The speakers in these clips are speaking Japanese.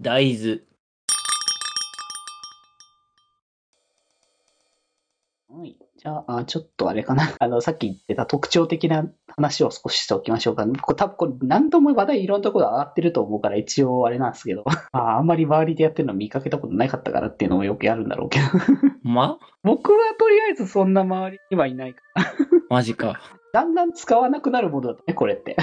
大豆。はい。じゃあ、あちょっとあれかな。あの、さっき言ってた特徴的な話を少ししておきましょうか。これ多分これ何度も話題いろんなところで上がってると思うから一応あれなんですけど。まあ、あんまり周りでやってるの見かけたことなかったからっていうのもよくやるんだろうけど。ま？僕はとりあえずそんな周りにはいないから。マジか。だんだん使わなくなるものだね、これって。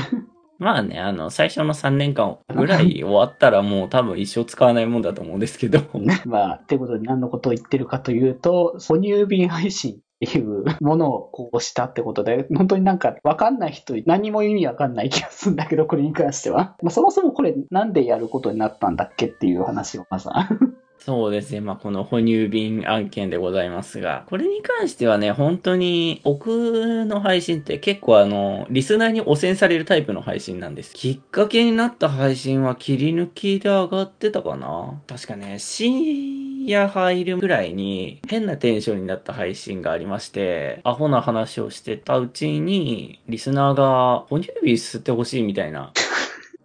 まあね、あの、最初の3年間ぐらい終わったらもう多分一生使わないもんだと思うんですけど。まあ、ってことで何のことを言ってるかというと、哺乳瓶配信っていうものをこうしたってことで、本当になんかわかんない人、何も意味わかんない気がするんだけど、これに関しては。まあ、そもそもこれなんでやることになったんだっけっていう話をまず。そうですね。まあ、この哺乳瓶案件でございますが、これに関してはね、本当に僕の配信って結構あの、リスナーに汚染されるタイプの配信なんです。きっかけになった配信は切り抜きで上がってたかな確かね、深夜入るぐらいに変なテンションになった配信がありまして、アホな話をしてたうちに、リスナーが哺乳瓶吸ってほしいみたいな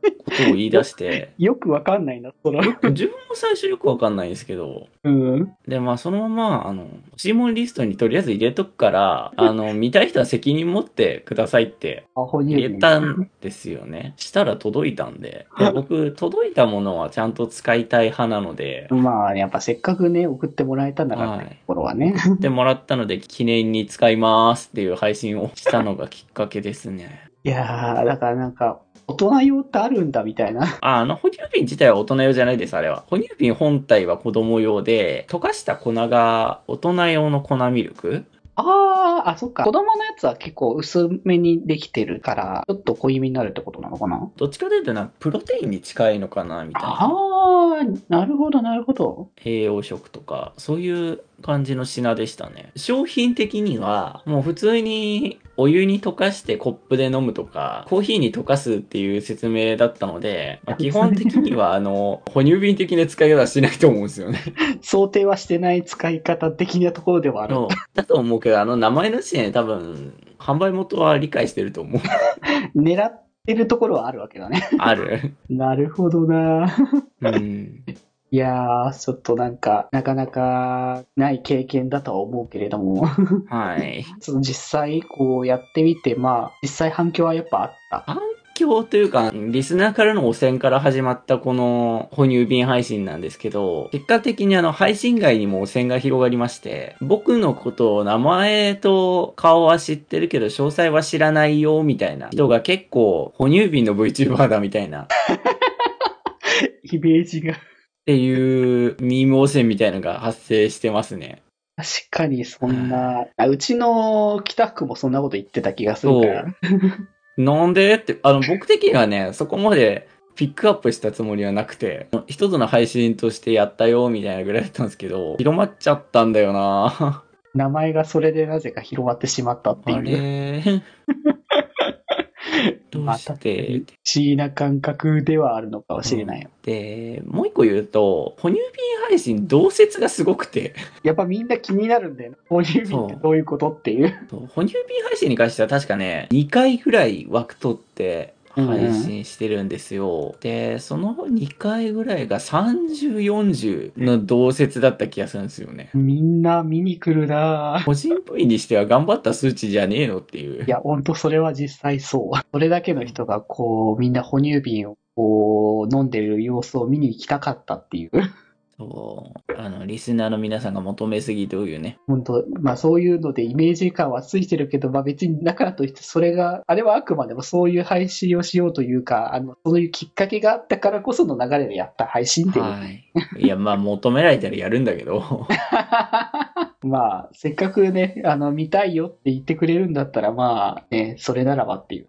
ことを言い出して、よくわかんないな、その。自分も最初よくわかんないんですけど、うん。で、まあ、そのまま、あの、欲しいもんリストにとりあえず入れとくから、あの、見たい人は責任持ってくださいって。入れたんですよね。したら届いたんで。で僕、届いたものはちゃんと使いたい派なので、まあ、やっぱせっかくね、送ってもらえたんだから、はいってところはね。でもらったので、記念に使いますっていう配信をしたのがきっかけですね。いやー、だからなんか、大人用ってあるんだみたいな。あ、あの、哺乳瓶自体は大人用じゃないです、あれは。哺乳瓶本体は子供用で、溶かした粉が大人用の粉ミルクあー、あ、そっか。子供のやつは結構薄めにできてるから、ちょっと濃いめになるってことなのかな？どっちかというとな、プロテインに近いのかなみたいな。あー、なるほど、なるほど。栄養食とか、そういう感じの品でしたね。商品的には、もう普通にお湯に溶かしてコップで飲むとか、コーヒーに溶かすっていう説明だったので、まあ基本的にはあの、哺乳瓶的な使い方はしないと思うんですよね。想定はしてない使い方的なところではある。だと思うけど、あの名前の時点で多分、販売元は理解してると思う。狙ってるところはあるわけだね。ある。なるほどなうん。いやー、ちょっとなんか、なかなかない経験だとは思うけれども、はい。その実際こうやってみて、まあ、実際反響はやっぱあった？反響というか、リスナーからの汚染から始まったこの哺乳瓶配信なんですけど、結果的にあの配信外にも汚染が広がりまして、僕のことを名前と顔は知ってるけど詳細は知らないよみたいな人が結構哺乳瓶の VTuber だみたいな。っ イメージが。ていうミーム汚染みたいなのが発生してますね。確かにそんな、あうちの北区もそんなこと言ってた気がするから。なんでって、あの僕的にはね、そこまでピックアップしたつもりはなくて、一つの配信としてやったよ、みたいなぐらいだったんですけど、広まっちゃったんだよな名前がそれでなぜか広まってしまったっていあう。れどうまたして不思議な感覚ではあるのかもしれないよ。で、もう一個言うと、哺乳瓶配信同説がすごくて、やっぱみんな気になるんだよね。哺乳瓶ってどういうことっていう。哺乳瓶配信に関しては確かね、2回ぐらい枠取って配信してるんですよ。で、その2回ぐらいが30、40の同説だった気がするんですよね。みんな見に来るなぁ個人部位にしては頑張った数値じゃねえのっていう。いや、ほんとそれは実際そう。それだけの人がこう、みんな哺乳瓶をこう、飲んでる様子を見に行きたかったっていう。そう。あの、リスナーの皆さんが求めすぎというね。本当まあそういうのでイメージ感はついてるけど、まあ別にだからといってそれが、あれはあくまでもそういう配信をしようというか、あの、そういうきっかけがあったからこその流れでやった配信っていう。はい。いや、まあ、求められたらやるんだけど。まあ、せっかくね、あの、見たいよって言ってくれるんだったら、まあ、ね、それならばっていう。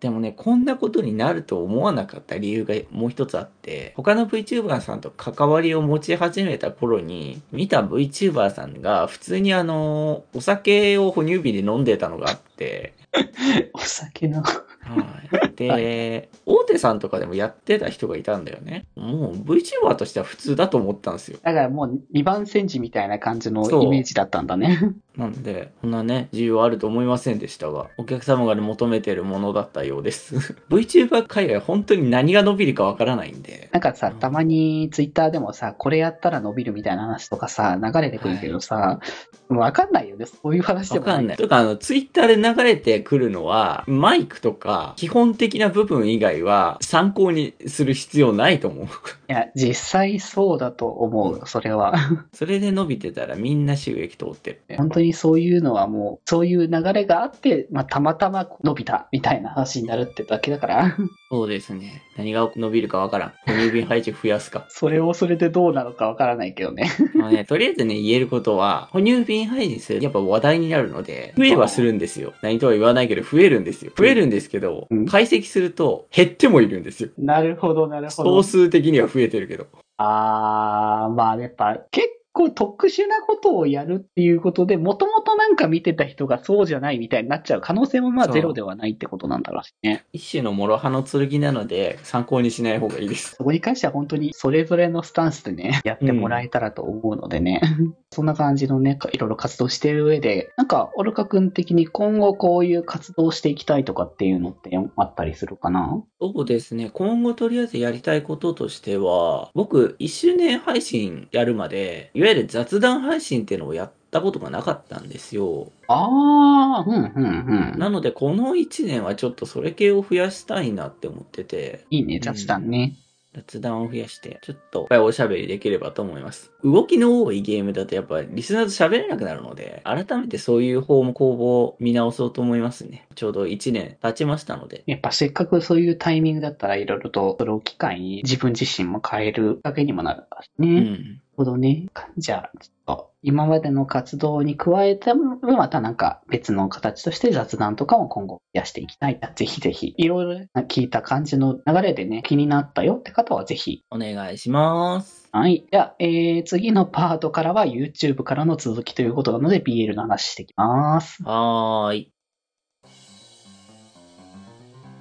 でもね、こんなことになると思わなかった理由がもう一つあって、他の VTuber さんと関わりを持ち始めた頃に、見た VTuber さんが普通にあの、お酒を哺乳瓶で飲んでたのがあって、お酒の。はい。で、大手さんとかでもやってた人がいたんだよね。もう VTuber としては普通だと思ったんですよ。だからもう2番煎じみたいな感じのイメージだったんだね。なんで、こんなね、需要あると思いませんでしたが、お客様がね求めてるものだったようです。VTuber 界隈本当に何が伸びるかわからないんで。なんかさ、たまにツイッターでもさ、これやったら伸びるみたいな話とかさ、流れてくるけどさ、もうわかんないよね。そういう話でも。わかんない。とか、あの、ツイッターで流れてくるのは、マイクとか、基本的な部分以外は参考にする必要ないと思う。いや、実際そうだと思う、それは。それで伸びてたらみんな収益通ってる。本当にそういうのはもう、そういう流れがあって、まあ、たまたま伸びたみたいな話になるってだけだから、そうですね。何が伸びるかわからん。哺乳瓶配置増やすか。それをそれでどうなのかわからないけどね。まあね、とりあえずね、言えることは、哺乳瓶配信するとやっぱ話題になるので、増えはするんですよ。何とは言わないけど、増えるんですよ。増えるんですけど、うん解析すると減ってもいるんですよ。なるほど、なるほど総。数的には増えてるけど。あー、まあやっぱ結構特殊なことをやるっていうことで、もともとなんか見てた人がそうじゃないみたいになっちゃう可能性もまあゼロではないってことなんだろうしね。一種の諸刃の剣なので、参考にしない方がいいです。そこに関しては本当にそれぞれのスタンスでね、やってもらえたらと思うのでね。そんな感じのね、いろいろ活動してる上で、なんか、オルカ君的に今後こういう活動をしていきたいとかっていうのってあったりするかな？そうですね。今後とりあえずやりたいこととしては、僕、1周年配信やるまで、いわゆる雑談配信っていうのをやったことがなかったんですよ。あー、うん、うん、うん。なので、この1年はちょっとそれ系を増やしたいなって思ってて、いいね、雑談ね。雑談を増やして、ちょっといっぱいおしゃべりできればと思います。動きの多いゲームだとやっぱリスナーと喋れなくなるので、改めてそういう方も工房を見直そうと思いますね。ちょうど1年経ちましたので。やっぱせっかくそういうタイミングだったらいろいろとそれを機会に自分自身も変えるきっかけにもなるしね。うん。ほどね。じゃあ、ちょっと今までの活動に加えても、またなんか別の形として雑談とかも今後増やしていきたい。ぜひぜひ、いろいろ聞いた感じの流れでね、気になったよって方はぜひ。お願いします。はい。じゃあ、えー、次のパートからは YouTube からの続きということなので BL の話していきます。はーい。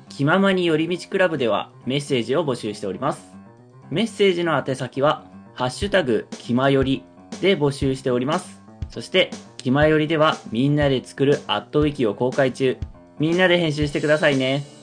気ままに寄り道クラブではメッセージを募集しております。メッセージの宛先は、ハッシュタグ、気まよりで募集しております。そして、気まよりではみんなで作るアットウィキを公開中。みんなで編集してくださいね。